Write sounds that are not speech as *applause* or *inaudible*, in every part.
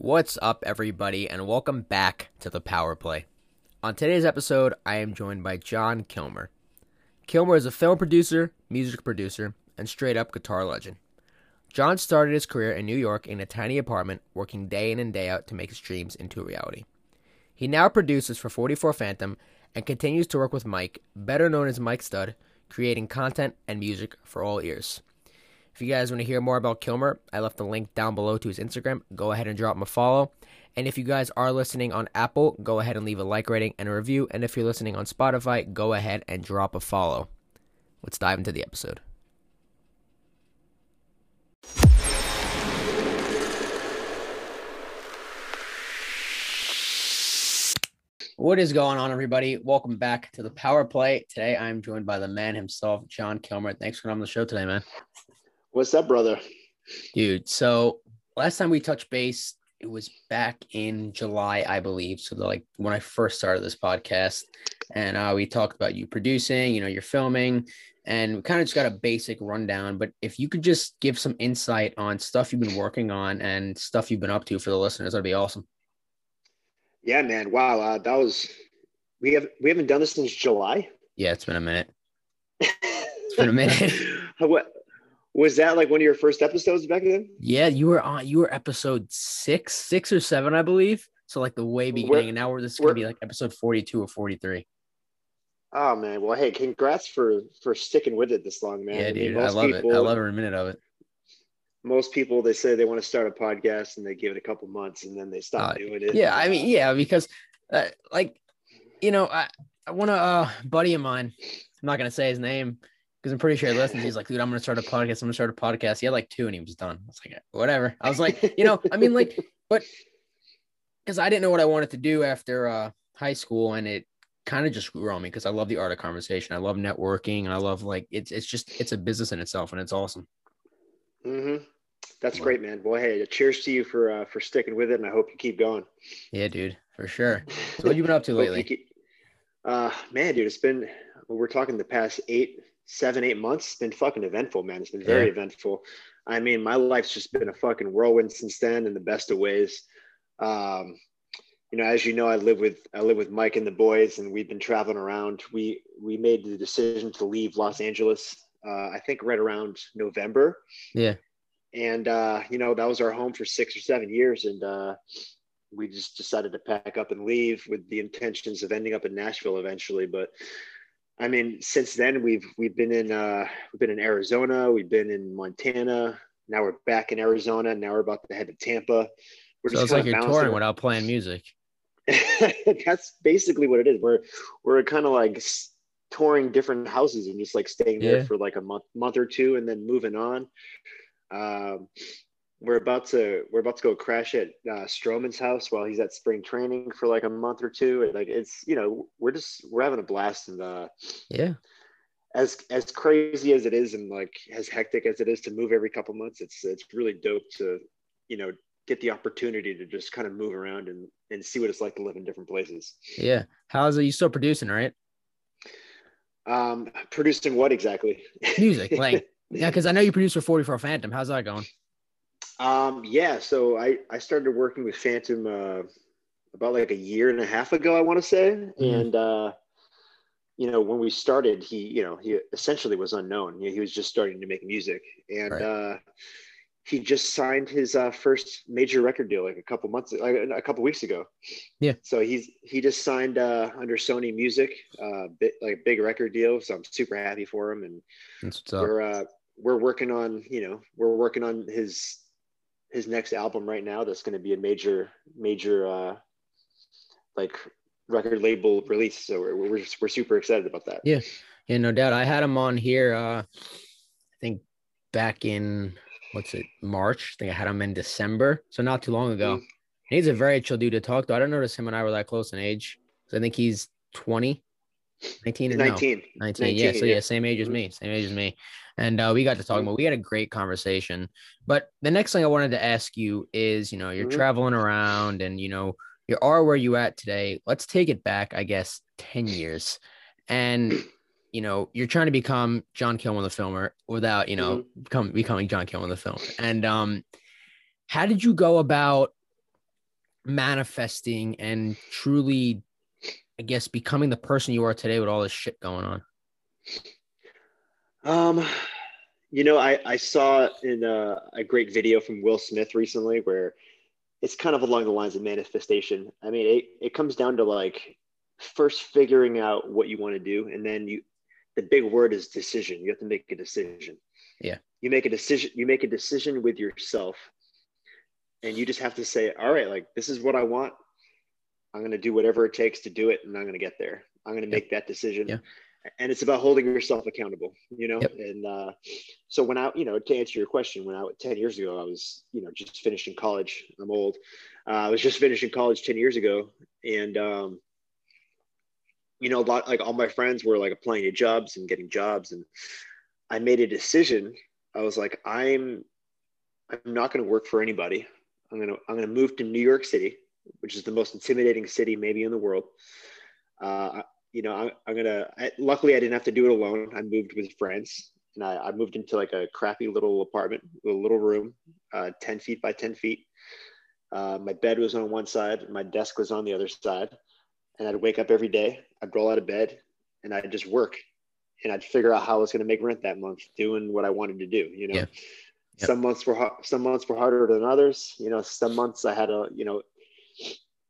What's up, everybody, and welcome back to the Power Play. On today's episode, I am joined by Jon Kilmer. Kilmer is a film producer, music producer, and straight up guitar legend. Jon started his career in New York in a tiny apartment, working day in and day out to make his dreams into reality. He now produces for 44 Phantom and continues to work with Mike, better known as Mike Stud, creating content and music for all ears. If you guys want to hear more about Kilmer, I left the link down below to his Instagram. Go ahead and drop him a follow. And if you guys are listening on Apple, go ahead and leave a like rating and a review. And if you're listening on Spotify, go ahead and drop a follow. Let's dive into the episode. What is going on, everybody? Welcome back to the Power Play. Today, I'm joined by the man himself, Jon Kilmer. Thanks for coming on the show today, man. What's up, brother? Dude, so last time we touched base, it was back in July, I believe. So, like when I first started this podcast, and uh, we talked about you producing, you know, you're filming, and we kind of just got a basic rundown. But if you could just give some insight on stuff you've been working on and stuff you've been up to for the listeners, that'd be awesome. Yeah, man. Wow, uh, that was we have we haven't done this since July. Yeah, it's been a minute. It's been a minute. *laughs* what was that like one of your first episodes back then? Yeah, you were on you were episode six, six or seven, I believe. So like the way beginning, We're- and now we're this is gonna be like episode forty-two or forty-three. Oh man. Well, hey, congrats for for sticking with it this long, man. yeah, I mean, dude, I love people, it. I love every minute of it. Most people they say they want to start a podcast and they give it a couple months and then they stop Uh, doing it. Yeah, I mean, yeah, because uh, like, you know, I I want a uh, buddy of mine. I'm not gonna say his name because I'm pretty sure he listens. He's like, dude, I'm gonna start a podcast. I'm gonna start a podcast. He had like two, and he was done. I was like, whatever. I was like, you know, I mean, like, but because I didn't know what I wanted to do after uh, high school, and it kind of just grew on me because I love the art of conversation. I love networking, and I love like it's it's just it's a business in itself, and it's awesome. Mm-hmm. That's great, man. Well, hey, cheers to you for uh, for sticking with it, and I hope you keep going. Yeah, dude, for sure. So what you been up to *laughs* lately? keep- Uh, man, dude, it's been we're talking the past eight, seven, eight months. It's been fucking eventful, man. It's been very Yeah. eventful. I mean, my life's just been a fucking whirlwind since then, in the best of ways. Um, you know, as you know, I live with I live with Mike and the boys, and we've been traveling around. We we made the decision to leave Los Angeles. Uh, I think right around November Yeah, and uh, you know that was our home for six or seven years and uh, we just decided to pack up and leave with the intentions of ending up in nashville eventually but i mean since then we've we've been in uh, we've been in arizona we've been in montana. Now we're back in arizona. Now we're about to head to tampa. We're so it's like you're touring without playing music. *laughs* that's basically what it is. We're we're kind of like touring different houses and just like staying there Yeah. for like a month month or two and then moving on. Um we're about to we're about to go crash at uh, Stroman's house while he's at spring training for like a month or two and like it's you know we're just we're having a blast and uh Yeah, as as crazy as it is and like as hectic as it is to move every couple months it's it's really dope to you know get the opportunity to just kind of move around and and see what it's like to live in different places yeah. How's it? You still producing, right? Um, producing what exactly? Music, like *laughs* yeah, because I know you produce for 44 Phantom. How's that going? Um, yeah. So I I started working with Phantom uh, about like a year and a half ago, I want to say, and uh, you know when we started, he you know he essentially was unknown. You know, he was just starting to make music, and Right. uh, he just signed his uh, first major record deal like a couple months, like a couple weeks ago. Yeah. So he's he just signed uh, under Sony Music, uh, bit, like a big record deal. So I'm super happy for him, and That's what's up. we're uh, we're working on you know we're working on his his next album right now. That's going to be a major major uh, like record label release. So we're we're, we're super excited about that. Yeah. Yeah, no doubt. I had him on here. Uh, I think back in what's it, March. I think I had him in December, so not too long ago. Mm. He's a very chill dude to talk to. I don't notice him and I were that close in age. So I think he's 20, 19 He's or no? 19. 19, yeah. So yeah, yeah. same age as Mhm. me, same age as me. And uh, we got to talk Mhm. about. We had a great conversation. But the next thing I wanted to ask you is, you know, you're Mhm. traveling around, and you know, you are where you at today. Let's take it back, I guess, ten years, and you know, you're trying to become Jon Kilmer the filmer without, you know, become, becoming Jon Kilmer the filmer. And um, how did you go about manifesting and truly, I guess, becoming the person you are today with all this shit going on? Um, you know, I, I saw in a, a great video from Will Smith recently where it's kind of along the lines of manifestation. I mean, it, it comes down to like first figuring out what you want to do. And then you, the big word is decision. You have to make a decision. Yeah. You make a decision, you make a decision with yourself and you just have to say, all right, like this is what I want. I'm going to do whatever it takes to do it. And I'm going to get there. I'm going to make that decision. Yeah and it's about holding yourself accountable you know? Yep. and uh, so when i you know to answer your question when i 10 years ago i was you know just finishing college. I'm old. Uh, i was just finishing college 10 years ago. And um, you know a lot like all my friends were like applying to jobs and getting jobs. And i made a decision. I was like i'm i'm not going to work for anybody. I'm going to i'm going to move to new york city which is the most intimidating city maybe in the world. Uh, you know, I, I'm gonna. I, luckily, I didn't have to do it alone. I moved with friends, and I, I moved into like a crappy little apartment, a little room, uh, ten feet by ten feet. Uh, my bed was on one side, my desk was on the other side, and I'd wake up every day. I'd roll out of bed, and I'd just work, and I'd figure out how I was going to make rent that month, doing what I wanted to do. You know, yeah. Yep. some months were some months were harder than others. You know, some months I had a you know,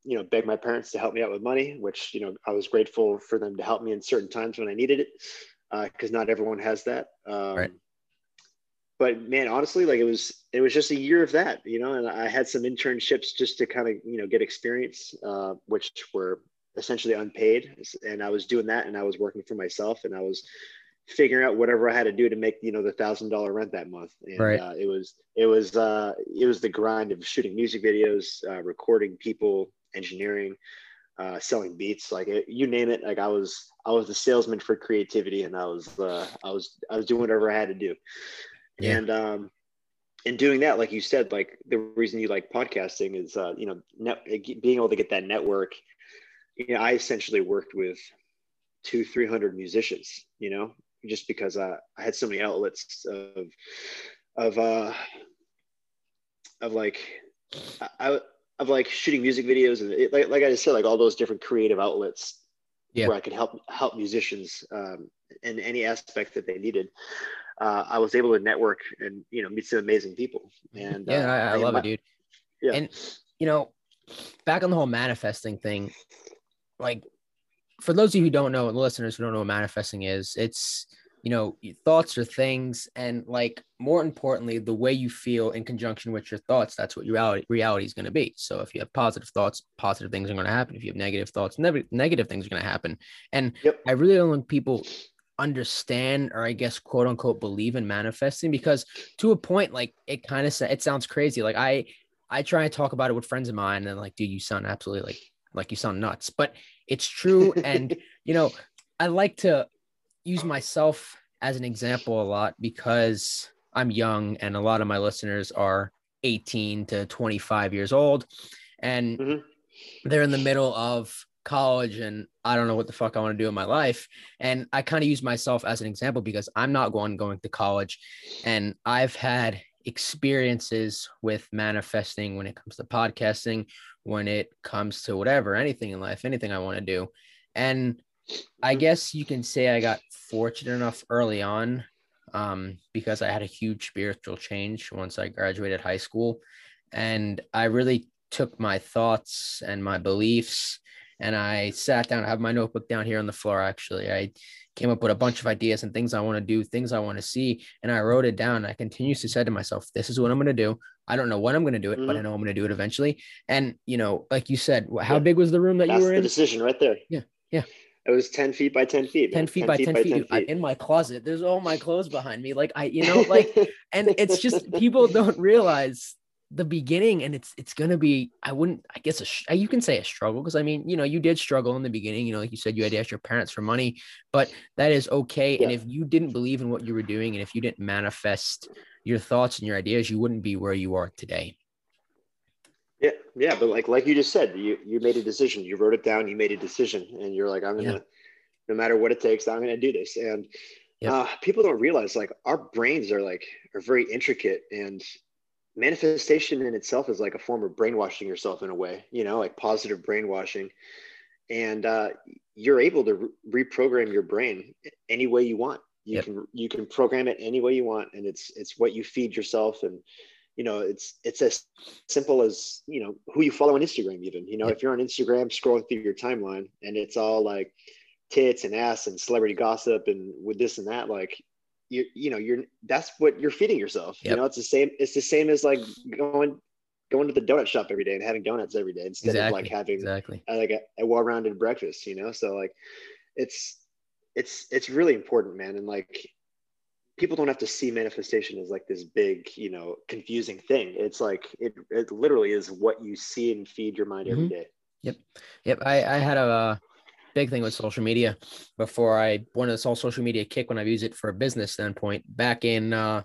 you know, beg my parents to help me out with money, which, you know, I was grateful for them to help me in certain times when I needed it. Uh, cause not everyone has that. Um, right. but man, honestly, like it was, it was just a year of that, you know, and I had some internships just to kind of, you know, get experience, uh, which were essentially unpaid. And I was doing that and I was working for myself and I was figuring out whatever I had to do to make, you know, the thousand dollar rent that month. And right. uh, it was, it was, uh, it was the grind of shooting music videos, uh, recording people, engineering, uh, selling beats, like it, you name it. Like I was, I was the salesman for creativity, and I was, uh, I was, I was doing whatever I had to do. Yeah. And um, in doing that, like you said, like the reason you like podcasting is, uh, you know, net, being able to get that network. You know, I essentially worked with two, three hundred musicians. You know, just because uh, I had so many outlets of, of, uh, of like, I, of like shooting music videos and it, like, like I just said, like all those different creative outlets yeah. where I could help help musicians um, in any aspect that they needed. Uh, I was able to network and you know meet some amazing people. And yeah, uh, I, I, love my, it, dude. Yeah, and you know, back on the whole manifesting thing, like for those of you who don't know, the listeners who don't know what manifesting is, it's you know thoughts are things and like more importantly the way you feel in conjunction with your thoughts that's what your reality, reality is going to be. So if you have positive thoughts positive things are going to happen. If you have negative thoughts ne- negative things are going to happen. And yep. i really don't think people understand or i guess quote unquote believe in manifesting because to a point like it kind of it sounds crazy. Like i i try and talk about it with friends of mine and like dude you sound absolutely like like you sound nuts. But it's true and *laughs* you know i like to use myself as an example a lot because I'm young and a lot of my listeners are 18 to 25 years old and mm-hmm. they're in the middle of college and I don't know what the fuck I want to do in my life. And I kind of use myself as an example because I'm not going going to college and I've had experiences with manifesting when it comes to podcasting, when it comes to whatever, anything in life, anything I want to do. And I guess you can say I got fortunate enough early on um, because I had a huge spiritual change once I graduated high school. And I really took my thoughts and my beliefs and I sat down. I have my notebook down here on the floor. Actually, I came up with a bunch of ideas and things I want to do, things I want to see, and I wrote it down. I continuously said to myself, "This is what I'm going to do. I don't know when I'm going to do it, mm-hmm. but I know I'm going to do it eventually." And you know, like you said, how yeah. big was the room that That's you were in? The decision right there. Yeah, yeah. It was 10 feet by 10 feet. 10 feet 10 by 10, 10 feet. 10 feet. in my closet. There's all my clothes behind me. Like I, you know, like, *laughs* and it's just people don't realize the beginning and it's it's gonna be i wouldn't i guess a, you can say a struggle because i mean you know you did struggle in the beginning you know like you said you had to ask your parents for money but that is okay yeah. and if you didn't believe in what you were doing and if you didn't manifest your thoughts and your ideas you wouldn't be where you are today yeah, yeah, but like like you just said, you you made a decision. You wrote it down. You made a decision, and you're like, I'm gonna, yeah. no matter what it takes, I'm gonna do this. And yep. uh, people don't realize like our brains are like are very intricate, and manifestation in itself is like a form of brainwashing yourself in a way, you know, like positive brainwashing. And uh, you're able to re- reprogram your brain any way you want. You yep. can you can program it any way you want, and it's it's what you feed yourself, and you know it's it's as simple as you know who you follow on Instagram. Even you know yep. if you're on Instagram scrolling through your timeline, and it's all like tits and ass and celebrity gossip and with this and that, like you you know you're that's what you're feeding yourself yep. you know it's the same it's the same as like going going to the donut shop every day and having donuts every day instead exactly. of like having exactly a, like a, a well-rounded breakfast you know so like it's it's it's really important man and like people don't have to see manifestation as like this big you know confusing thing it's like it, it literally is what you see and feed your mind every mm-hmm. day. yep yep i i had a big thing with social media before I went to this social media kick when i've used it for a business standpoint. Back in uh,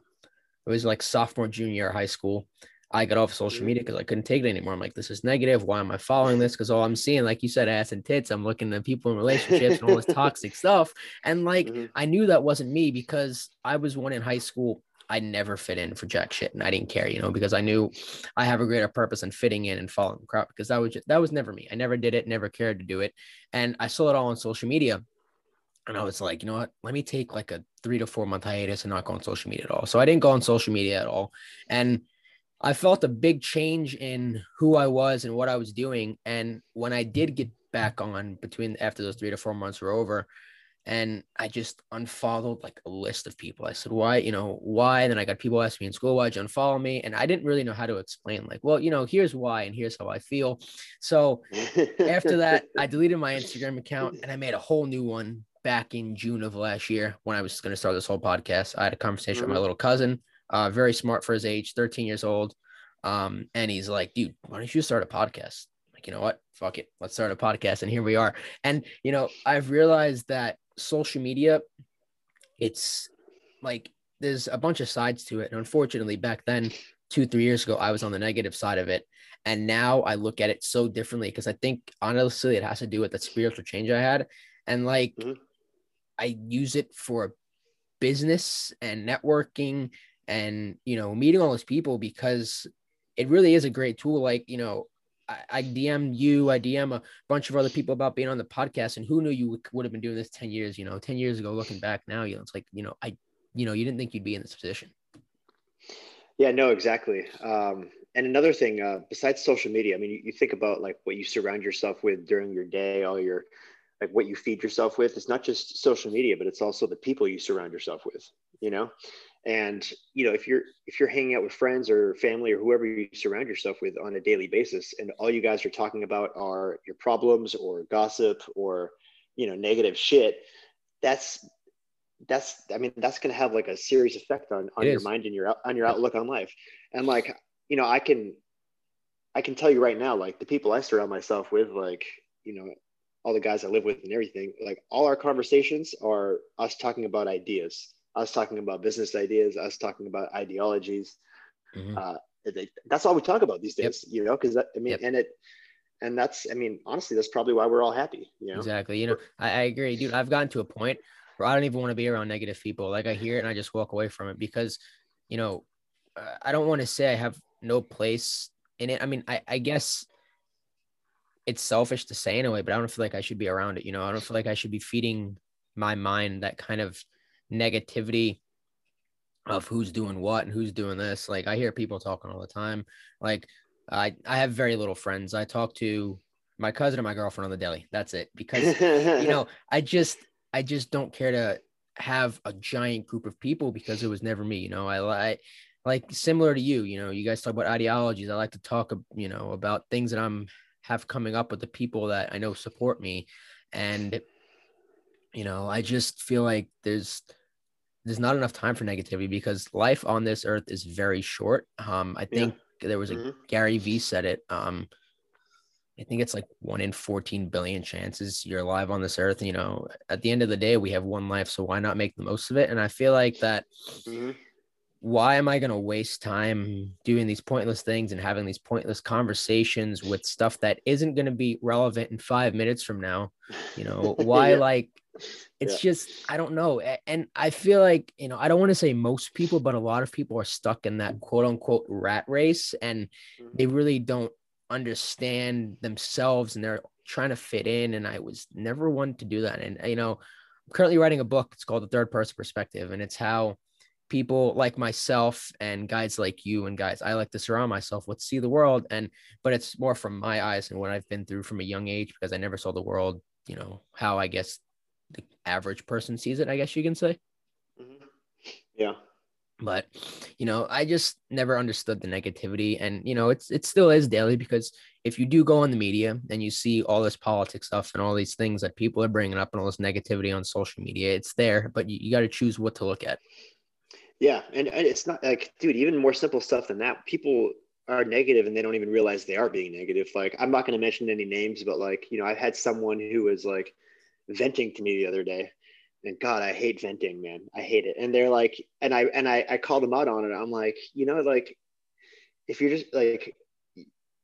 it was like sophomore junior high school. I got off social media because I couldn't take it anymore. I'm like, this is negative. Why am I following this? Because all I'm seeing, like you said, ass and tits. I'm looking at people in relationships and all this *laughs* toxic stuff. And like, mm-hmm. I knew that wasn't me because I was one in high school I never fit in for jack shit, and I didn't care, you know, because I knew I have a greater purpose in fitting in and following the crowd because that was just, that was never me. I never did it, never cared to do it, and I saw it all on social media, and I was like, you know what? Let me take like a three to four month hiatus and not go on social media at all. So I didn't go on social media at all, and I felt a big change in who I was and what I was doing. And when I did get back on between after those three to four months were over, and I just unfollowed like a list of people. I said, why, you know, why? And then I got people asking me in school, why'd you unfollow me? And I didn't really know how to explain, like, well, you know, here's why and here's how I feel. So after that, *laughs* I deleted my Instagram account and I made a whole new one back in June of last year when I was going to start this whole podcast. I had a conversation mm-hmm. with my mm-hmm. little cousin, uh, very smart for his age, 13 years old. Um, and he's like, dude, why don't you start a podcast? Like, you know what? Fuck it. Let's start a podcast. And here we are. And, you know, I've realized that social media, it's like there's a bunch of sides to it. And unfortunately, back then, two, three years ago, I was on the negative side of it. And now I look at it so differently because I think honestly, it has to do with the spiritual change I had. And like, mm-hmm. I use it for business and networking and, you know, meeting all those people because it really is a great tool. Like, you know, I, DM you, I DM a bunch of other people about being on the podcast, and who knew you would, would have been doing this 10 years, you know, 10 years ago, looking back now, you know, it's like, you know, I, you know, you didn't think you'd be in this position. Yeah, no, exactly. Um, and another thing, uh, besides social media, I mean, you, you think about like what you surround yourself with during your day, all your, like what you feed yourself with. It's not just social media, but it's also the people you surround yourself with, you know? And you know if you're if you're hanging out with friends or family or whoever you surround yourself with on a daily basis and all you guys are talking about are your problems or gossip or you know negative shit that's that's i mean that's going to have like a serious effect on on your mind and your on your outlook on life. And like you know i can i can tell you right now like the people i surround myself with like you know all the guys i live with and everything like all our conversations are us talking about ideas us talking about business ideas, us talking about ideologies. Mm-hmm. Uh, they, that's all we talk about these days, yep. you know, because I mean, yep. and it, and that's, I mean, honestly, that's probably why we're all happy, you know? Exactly. You know, I, I agree, dude. I've gotten to a point where I don't even want to be around negative people. Like I hear it and I just walk away from it because, you know, I don't want to say I have no place in it. I mean, I, I guess it's selfish to say in a way, but I don't feel like I should be around it. You know, I don't feel like I should be feeding my mind that kind of negativity of who's doing what and who's doing this. Like I hear people talking all the time. Like I I have very little friends. I talk to my cousin and my girlfriend on the daily. That's it. Because you know, *laughs* I just I just don't care to have a giant group of people because it was never me. You know, I, I like similar to you. You know, you guys talk about ideologies. I like to talk, you know, about things that I'm have coming up with the people that I know support me, and you know, I just feel like there's there's not enough time for negativity because life on this earth is very short. Um, I think yeah. there was a mm-hmm. Gary Vee said it. Um, I think it's like one in 14 billion chances you're alive on this earth. You know, at the end of the day, we have one life, so why not make the most of it? And I feel like that, mm-hmm. why am I going to waste time doing these pointless things and having these pointless conversations with stuff that isn't going to be relevant in five minutes from now? You know, *laughs* why yeah. like it's yeah. just, I don't know. And I feel like, you know, I don't want to say most people, but a lot of people are stuck in that quote unquote rat race and mm-hmm. they really don't understand themselves and they're trying to fit in. And I was never one to do that. And, you know, I'm currently writing a book. It's called The Third Person Perspective. And it's how, people like myself and guys like you and guys I like to surround myself with see the world and but it's more from my eyes and what I've been through from a young age because I never saw the world you know how I guess the average person sees it I guess you can say mm-hmm. yeah but you know I just never understood the negativity and you know it's it still is daily because if you do go on the media and you see all this politics stuff and all these things that people are bringing up and all this negativity on social media it's there but you, you got to choose what to look at yeah, and, and it's not like, dude, even more simple stuff than that. People are negative and they don't even realize they are being negative. Like, I'm not going to mention any names, but like, you know, I've had someone who was like venting to me the other day, and God, I hate venting, man. I hate it. And they're like, and I and I I called them out on it. I'm like, you know, like, if you're just like,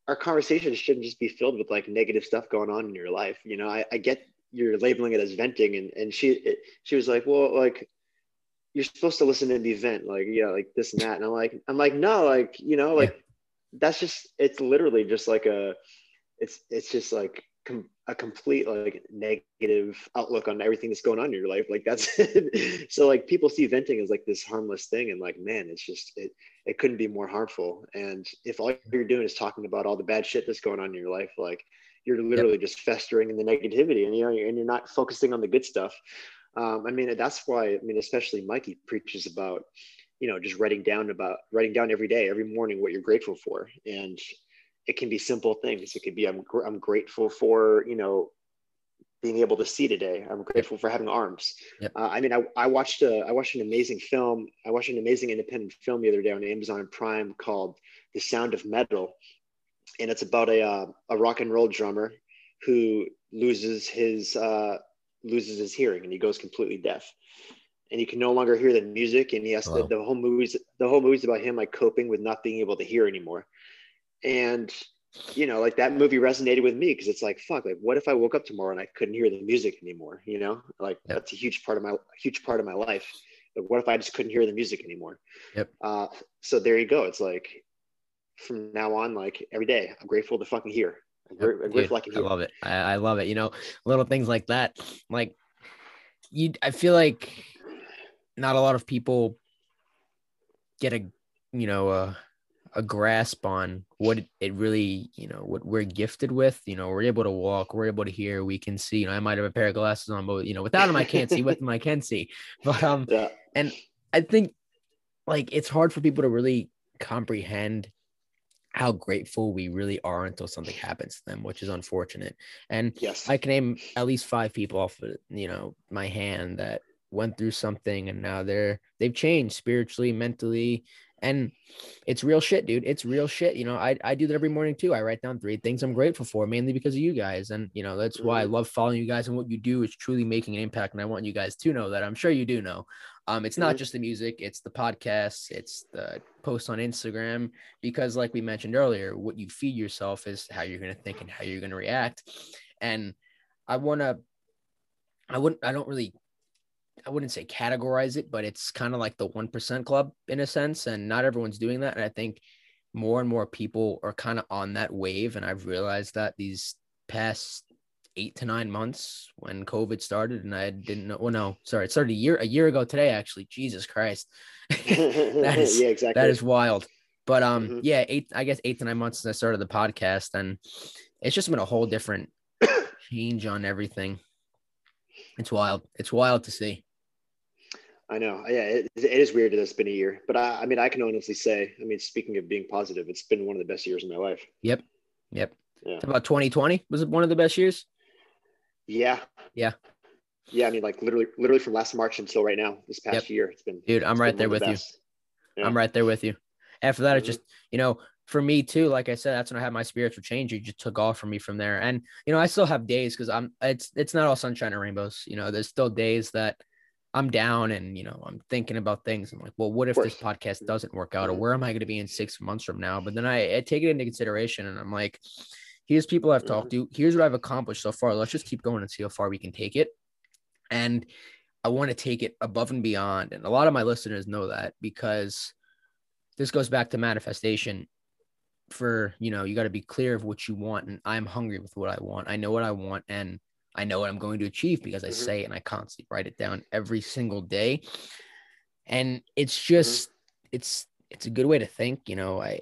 our conversations shouldn't just be filled with like negative stuff going on in your life. You know, I, I get you're labeling it as venting, and and she it, she was like, well, like you're supposed to listen to the event like yeah like this and that and i'm like i'm like no like you know like yeah. that's just it's literally just like a it's it's just like com- a complete like negative outlook on everything that's going on in your life like that's *laughs* so like people see venting as like this harmless thing and like man it's just it it couldn't be more harmful and if all you're doing is talking about all the bad shit that's going on in your life like you're literally yep. just festering in the negativity and you know and you're not focusing on the good stuff um, I mean, that's why, I mean, especially Mikey preaches about, you know, just writing down about writing down every day, every morning, what you're grateful for. And it can be simple things. It could be, I'm, gr- I'm grateful for, you know, being able to see today. I'm grateful for having arms. Yep. Uh, I mean, I, I watched a, I watched an amazing film. I watched an amazing independent film the other day on Amazon Prime called The Sound of Metal. And it's about a, uh, a rock and roll drummer who loses his, uh, loses his hearing and he goes completely deaf and he can no longer hear the music and he has wow. to, the whole movie's the whole movie's about him like coping with not being able to hear anymore and you know like that movie resonated with me because it's like fuck like what if i woke up tomorrow and i couldn't hear the music anymore you know like yep. that's a huge part of my huge part of my life but what if i just couldn't hear the music anymore yep uh, so there you go it's like from now on like every day i'm grateful to fucking hear Dude, I love it. I, I love it. You know, little things like that. Like you, I feel like not a lot of people get a, you know, a, a grasp on what it really, you know, what we're gifted with. You know, we're able to walk, we're able to hear, we can see. You know, I might have a pair of glasses on, but you know, without them, I can't see. With them, I can see. *laughs* But um, yeah. and I think like it's hard for people to really comprehend how grateful we really are until something happens to them, which is unfortunate. And yes, I can name at least five people off of you know my hand that went through something and now they're they've changed spiritually, mentally, and it's real shit, dude. It's real shit. You know, I, I do that every morning too. I write down three things I'm grateful for, mainly because of you guys. And, you know, that's why I mm-hmm. love following you guys and what you do is truly making an impact. And I want you guys to know that I'm sure you do know. Um, it's not mm-hmm. just the music, it's the podcasts, it's the posts on Instagram, because like we mentioned earlier, what you feed yourself is how you're going to think and how you're going to react. And I want to, I wouldn't, I don't really I wouldn't say categorize it, but it's kind of like the 1% club in a sense. And not everyone's doing that. And I think more and more people are kind of on that wave. And I've realized that these past eight to nine months when COVID started and I didn't know. Well, no, sorry. It started a year, a year ago today, actually. Jesus Christ. *laughs* that is, *laughs* yeah, exactly. That is wild. But um, mm-hmm. yeah, eight, I guess eight to nine months since I started the podcast. And it's just been a whole different *coughs* change on everything. It's wild. It's wild to see. I know. Yeah, it, it is weird that it's been a year, but I, I mean, I can honestly say, I mean, speaking of being positive, it's been one of the best years of my life. Yep. Yep. Yeah. about 2020 was it one of the best years? Yeah. Yeah. Yeah. I mean, like literally, literally from last March until right now, this past yep. year, it's been, dude, I'm right there with the you. Yeah. I'm right there with you. After that, mm-hmm. it just, you know, for me too, like I said, that's when I had my spiritual change. It just took off from me from there. And, you know, I still have days because I'm, it's, it's not all sunshine and rainbows. You know, there's still days that, I'm down and you know I'm thinking about things. I'm like, well, what if this podcast doesn't work out, or Mhm. where am I going to be in six months from now? But then I, I take it into consideration, and I'm like, here's people I've talked to. Here's what I've accomplished so far. Let's just keep going and see how far we can take it. And I want to take it above and beyond. And a lot of my listeners know that because this goes back to manifestation. For you know, you got to be clear of what you want, and I'm hungry with what I want. I know what I want, and I know what I'm going to achieve because I Mhm. say it and I constantly write it down every single day. And it's just it's it's a good way to think, you know. I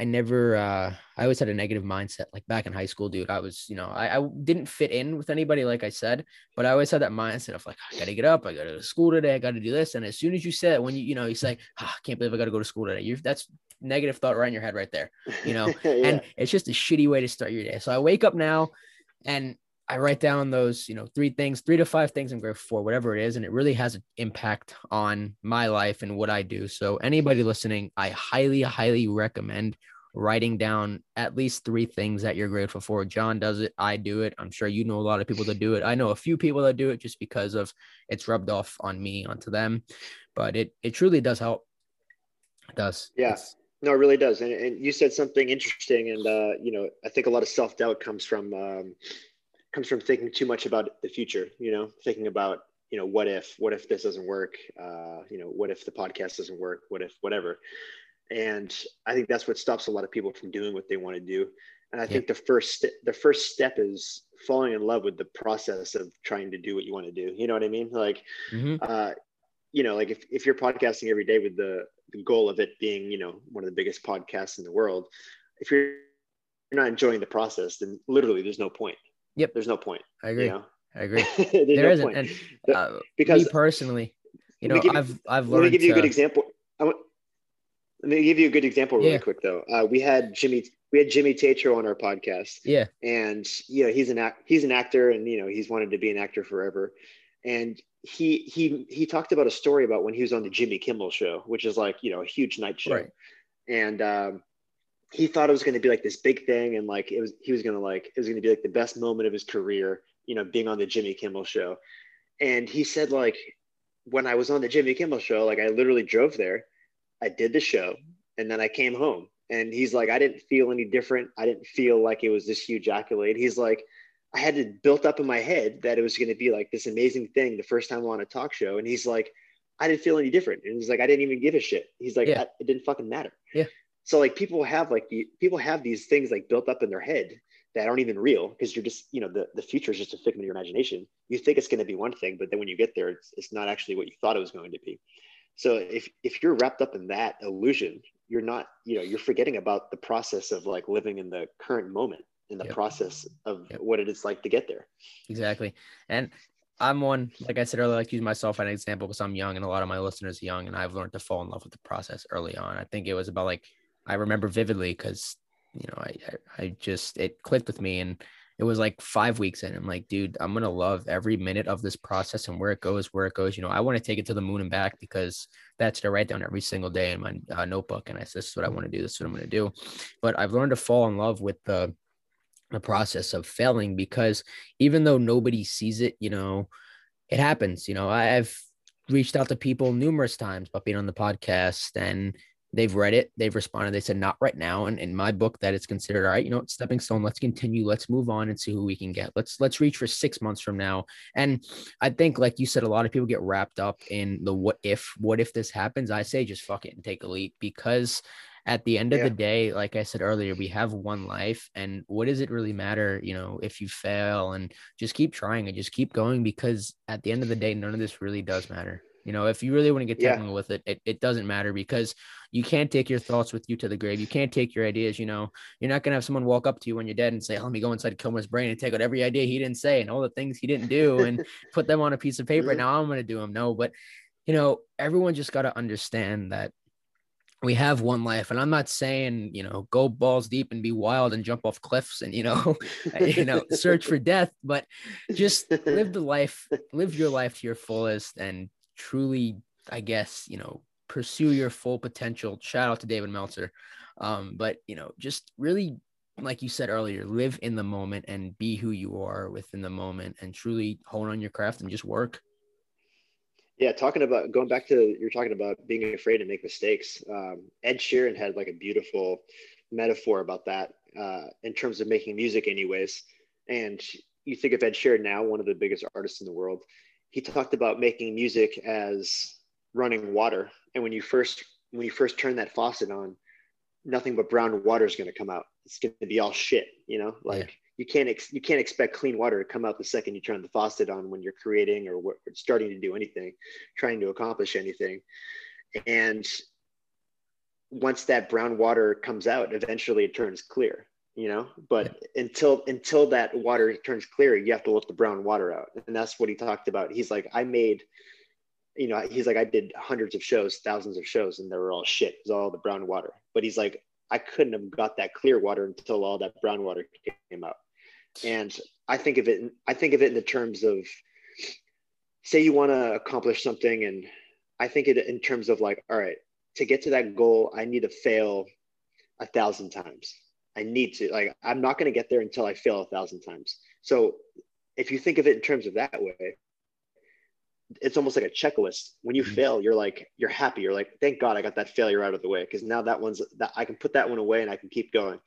I never uh I always had a negative mindset. Like back in high school, dude, I was, you know, I, I didn't fit in with anybody, like I said, but I always had that mindset of like, I gotta get up, I gotta go to school today, I gotta do this. And as soon as you say it, when you, you know, you say, ah, I can't believe I gotta go to school today, you're that's negative thought right in your head right there you know, *laughs* Yeah. and it's just a shitty way to start your day. So I wake up now and I write down those, you know, three things, three to five things I'm grateful for, whatever it is. And it really has an impact on my life and what I do. So anybody listening, I highly, highly recommend writing down at least three things that you're grateful for. Jon does it. I do it. I'm sure you know a lot of people that do it. I know a few people that do it just because of it's rubbed off on me, onto them, but it, it truly does help. It does. Yeah. No, it really does. And, and you said something interesting, and uh, you know, I think a lot of self doubt comes from um, comes from thinking too much about the future. You know, thinking about you know, what if, what if this doesn't work? Uh, you know, what if the podcast doesn't work? What if whatever? And I think that's what stops a lot of people from doing what they want to do. And I think the first st- the first step is falling in love with the process of trying to do what you want to do. You know what I mean? Like, Mhm. uh, you know, like if, if you're podcasting every day with the, the goal of it being, you know, one of the biggest podcasts in the world, if you're, you're not enjoying the process, then literally there's no point. Yep. There's no point. I agree. You know? I agree. *laughs* There no isn't. And uh, because me personally, you know, give I've I've learned. let me give you a good example. I want, let me give you a good example really Yeah. quick though. Uh, we had Jimmy, we had Jimmy Tatro on our podcast yeah, and you know he's an act he's an actor and you know he's wanted to be an actor forever and he he he talked about a story about when he was on the jimmy kimmel show which is like you know a huge night show Right. and um he thought it was going to be like this big thing and like it was he was going to like it was going to be like the best moment of his career you know being on the jimmy kimmel show. And he said like when i was on the jimmy kimmel show like i literally drove there i did the show and then i came home. And he's like i didn't feel any different. I didn't feel like it was this huge accolade. He's like i had it built up in my head that it was going to be like this amazing thing the first time on a talk show. And he's like i didn't feel any different. And he's like i didn't even give a shit. He's like Yeah. It didn't fucking matter. Yeah. So like people have like the people have these things like built up in their head that aren't even real because you're just you know the, the future is just a figment of your imagination you think it's going to be one thing but then when you get there it's, it's not actually what you thought it was going to be so if if you're wrapped up in that illusion you're not you know you're forgetting about the process of like living in the current moment in the Yep. process of Yep. what it is like to get there exactly. And I'm one, like I said earlier, like use myself as an example because I'm young and a lot of my listeners are young, and I've learned to fall in love with the process early on. I think it was about like I remember vividly because you know I, I I just it clicked with me and it was like five weeks in. I'm like, dude, I'm gonna love every minute of this process and where it goes, where it goes. You know, I want to take it to the moon and back because that's to write down every single day in my uh, notebook. And I said, this is what I want to do. This is what I'm gonna do. But I've learned to fall in love with the the process of failing because even though nobody sees it, you know, it happens. You know, I've reached out to people numerous times about being on the podcast and they've read it, they've responded, they said, not right now. And in my book, that is considered all right, you know, stepping stone. Let's continue, let's move on and see who we can get. Let's let's reach for six months from now. And I think, like you said, a lot of people get wrapped up in the what if, what if this happens? I say just fuck it and take a leap because at the end of Yeah. the day, like I said earlier, we have one life. And what does it really matter, you know, if you fail and just keep trying and just keep going because at the end of the day, none of this really does matter. You know, if you really want to get Yeah. with it, it, it doesn't matter because you can't take your thoughts with you to the grave. You can't take your ideas. You know, you're not going to have someone walk up to you when you're dead and say, let me go inside Kilmer's brain and take out every idea he didn't say and all the things he didn't do and *laughs* put them on a piece of paper. Mhm. Now I'm going to do them. No, but, you know, everyone just got to understand that we have one life and i'm not saying you know go balls deep and be wild and jump off cliffs and you know *laughs* you know search for death but just live the life live your life to your fullest and truly i guess you know pursue your full potential shout out to david meltzer um but you know just really like you said earlier live in the moment and be who you are within the moment and truly hone on your craft and just work Yeah, talking about going back to you're talking about being afraid to make mistakes. Um, Ed Sheeran had like a beautiful metaphor about that uh, in terms of making music, anyways. And you think of Ed Sheeran now, one of the biggest artists in the world. He talked about making music as running water, and when you first when you first turn that faucet on, nothing but brown water is going to come out. It's going to be all shit, you know, like. Yeah you can't ex- you can't expect clean water to come out the second you turn the faucet on when you're creating or starting to do anything, trying to accomplish anything. And once that brown water comes out, eventually it turns clear, you know. But yeah. until until that water turns clear, you have to let the brown water out, and that's what he talked about. He's like, I made. You know, he's like, I did hundreds of shows, thousands of shows, and they were all shit. It was all the brown water. But he's like, I couldn't have got that clear water until all that brown water came out. And I think of it, I think of it in the terms of, say you want to accomplish something, and I think it in terms of like, all right, to get to that goal, I need to fail a thousand times. I need to like, I'm not going to get there until I fail a thousand times. So if you think of it in terms of that way, it's almost like a checklist. When you mm-hmm. fail, you're like, you're happy. You're like, thank God I got that failure out of the way because now that one's that I can put that one away and I can keep going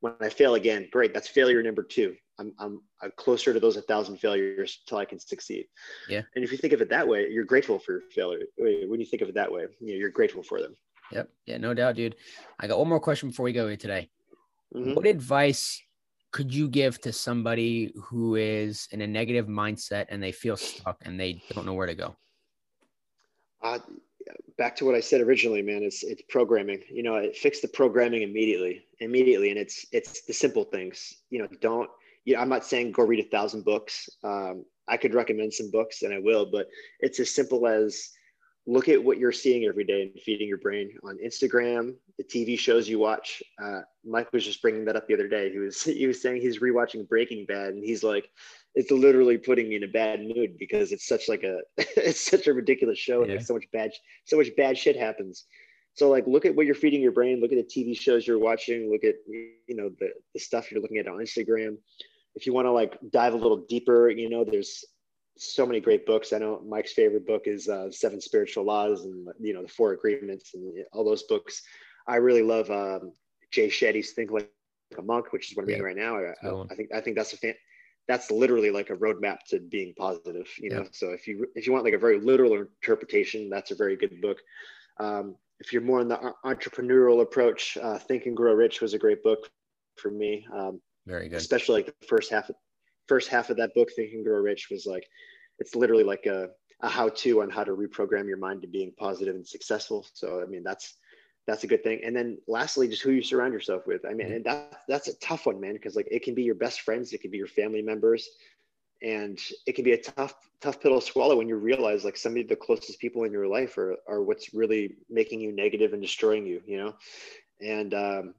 when I fail again, great. That's failure number two. I'm, I'm, I'm closer to those a thousand failures till I can succeed. Yeah. And if you think of it that way, you're grateful for your failure. When you think of it that way, you know, you're grateful for them. Yep. Yeah, no doubt, dude. I got one more question before we go here today. Mm-hmm. What advice could you give to somebody who is in a negative mindset and they feel stuck and they don't know where to go? Uh, back to what I said originally, man, it's it's programming. You know, it fix the programming immediately, immediately, and it's it's the simple things. You know, don't. You know, I'm not saying go read a thousand books. Um, I could recommend some books, and I will, but it's as simple as look at what you're seeing every day and feeding your brain on Instagram, the TV shows you watch. Uh, Mike was just bringing that up the other day. He was *laughs* he was saying he's rewatching Breaking Bad, and he's like, it's literally putting me in a bad mood because it's such like a *laughs* it's such a ridiculous show and yeah. so much bad so much bad shit happens. So like look at what you're feeding your brain, look at the TV shows you're watching, look at you know the the stuff you're looking at on Instagram. If you want to like dive a little deeper, you know, there's so many great books. I know Mike's favorite book is uh, Seven Spiritual Laws and you know the Four Agreements and all those books. I really love um, Jay Shetty's Think Like a Monk, which is what I'm reading right now. I, I, I, think I think that's a fan, that's literally like a roadmap to being positive you know yeah. so if you if you want like a very literal interpretation that's a very good book um, if you're more in the entrepreneurial approach uh, think and grow rich was a great book for me um, very good especially like the first half of first half of that book think and grow rich was like it's literally like a, a how-to on how to reprogram your mind to being positive and successful so i mean that's that's a good thing. And then lastly, just who you surround yourself with. I mean, mm-hmm. and that that's a tough one, man, because like it can be your best friends, it can be your family members, and it can be a tough, tough pill to swallow when you realize like some of the closest people in your life are are what's really making you negative and destroying you, you know. And um,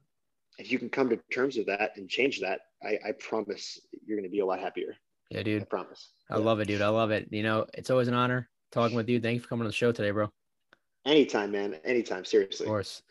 if you can come to terms with that and change that, I, I promise you're going to be a lot happier. Yeah, dude. I promise. I yeah. love it, dude. I love it. You know, it's always an honor talking with you. Thank you for coming on the show today, bro. Anytime, man. Anytime. Seriously. Of course.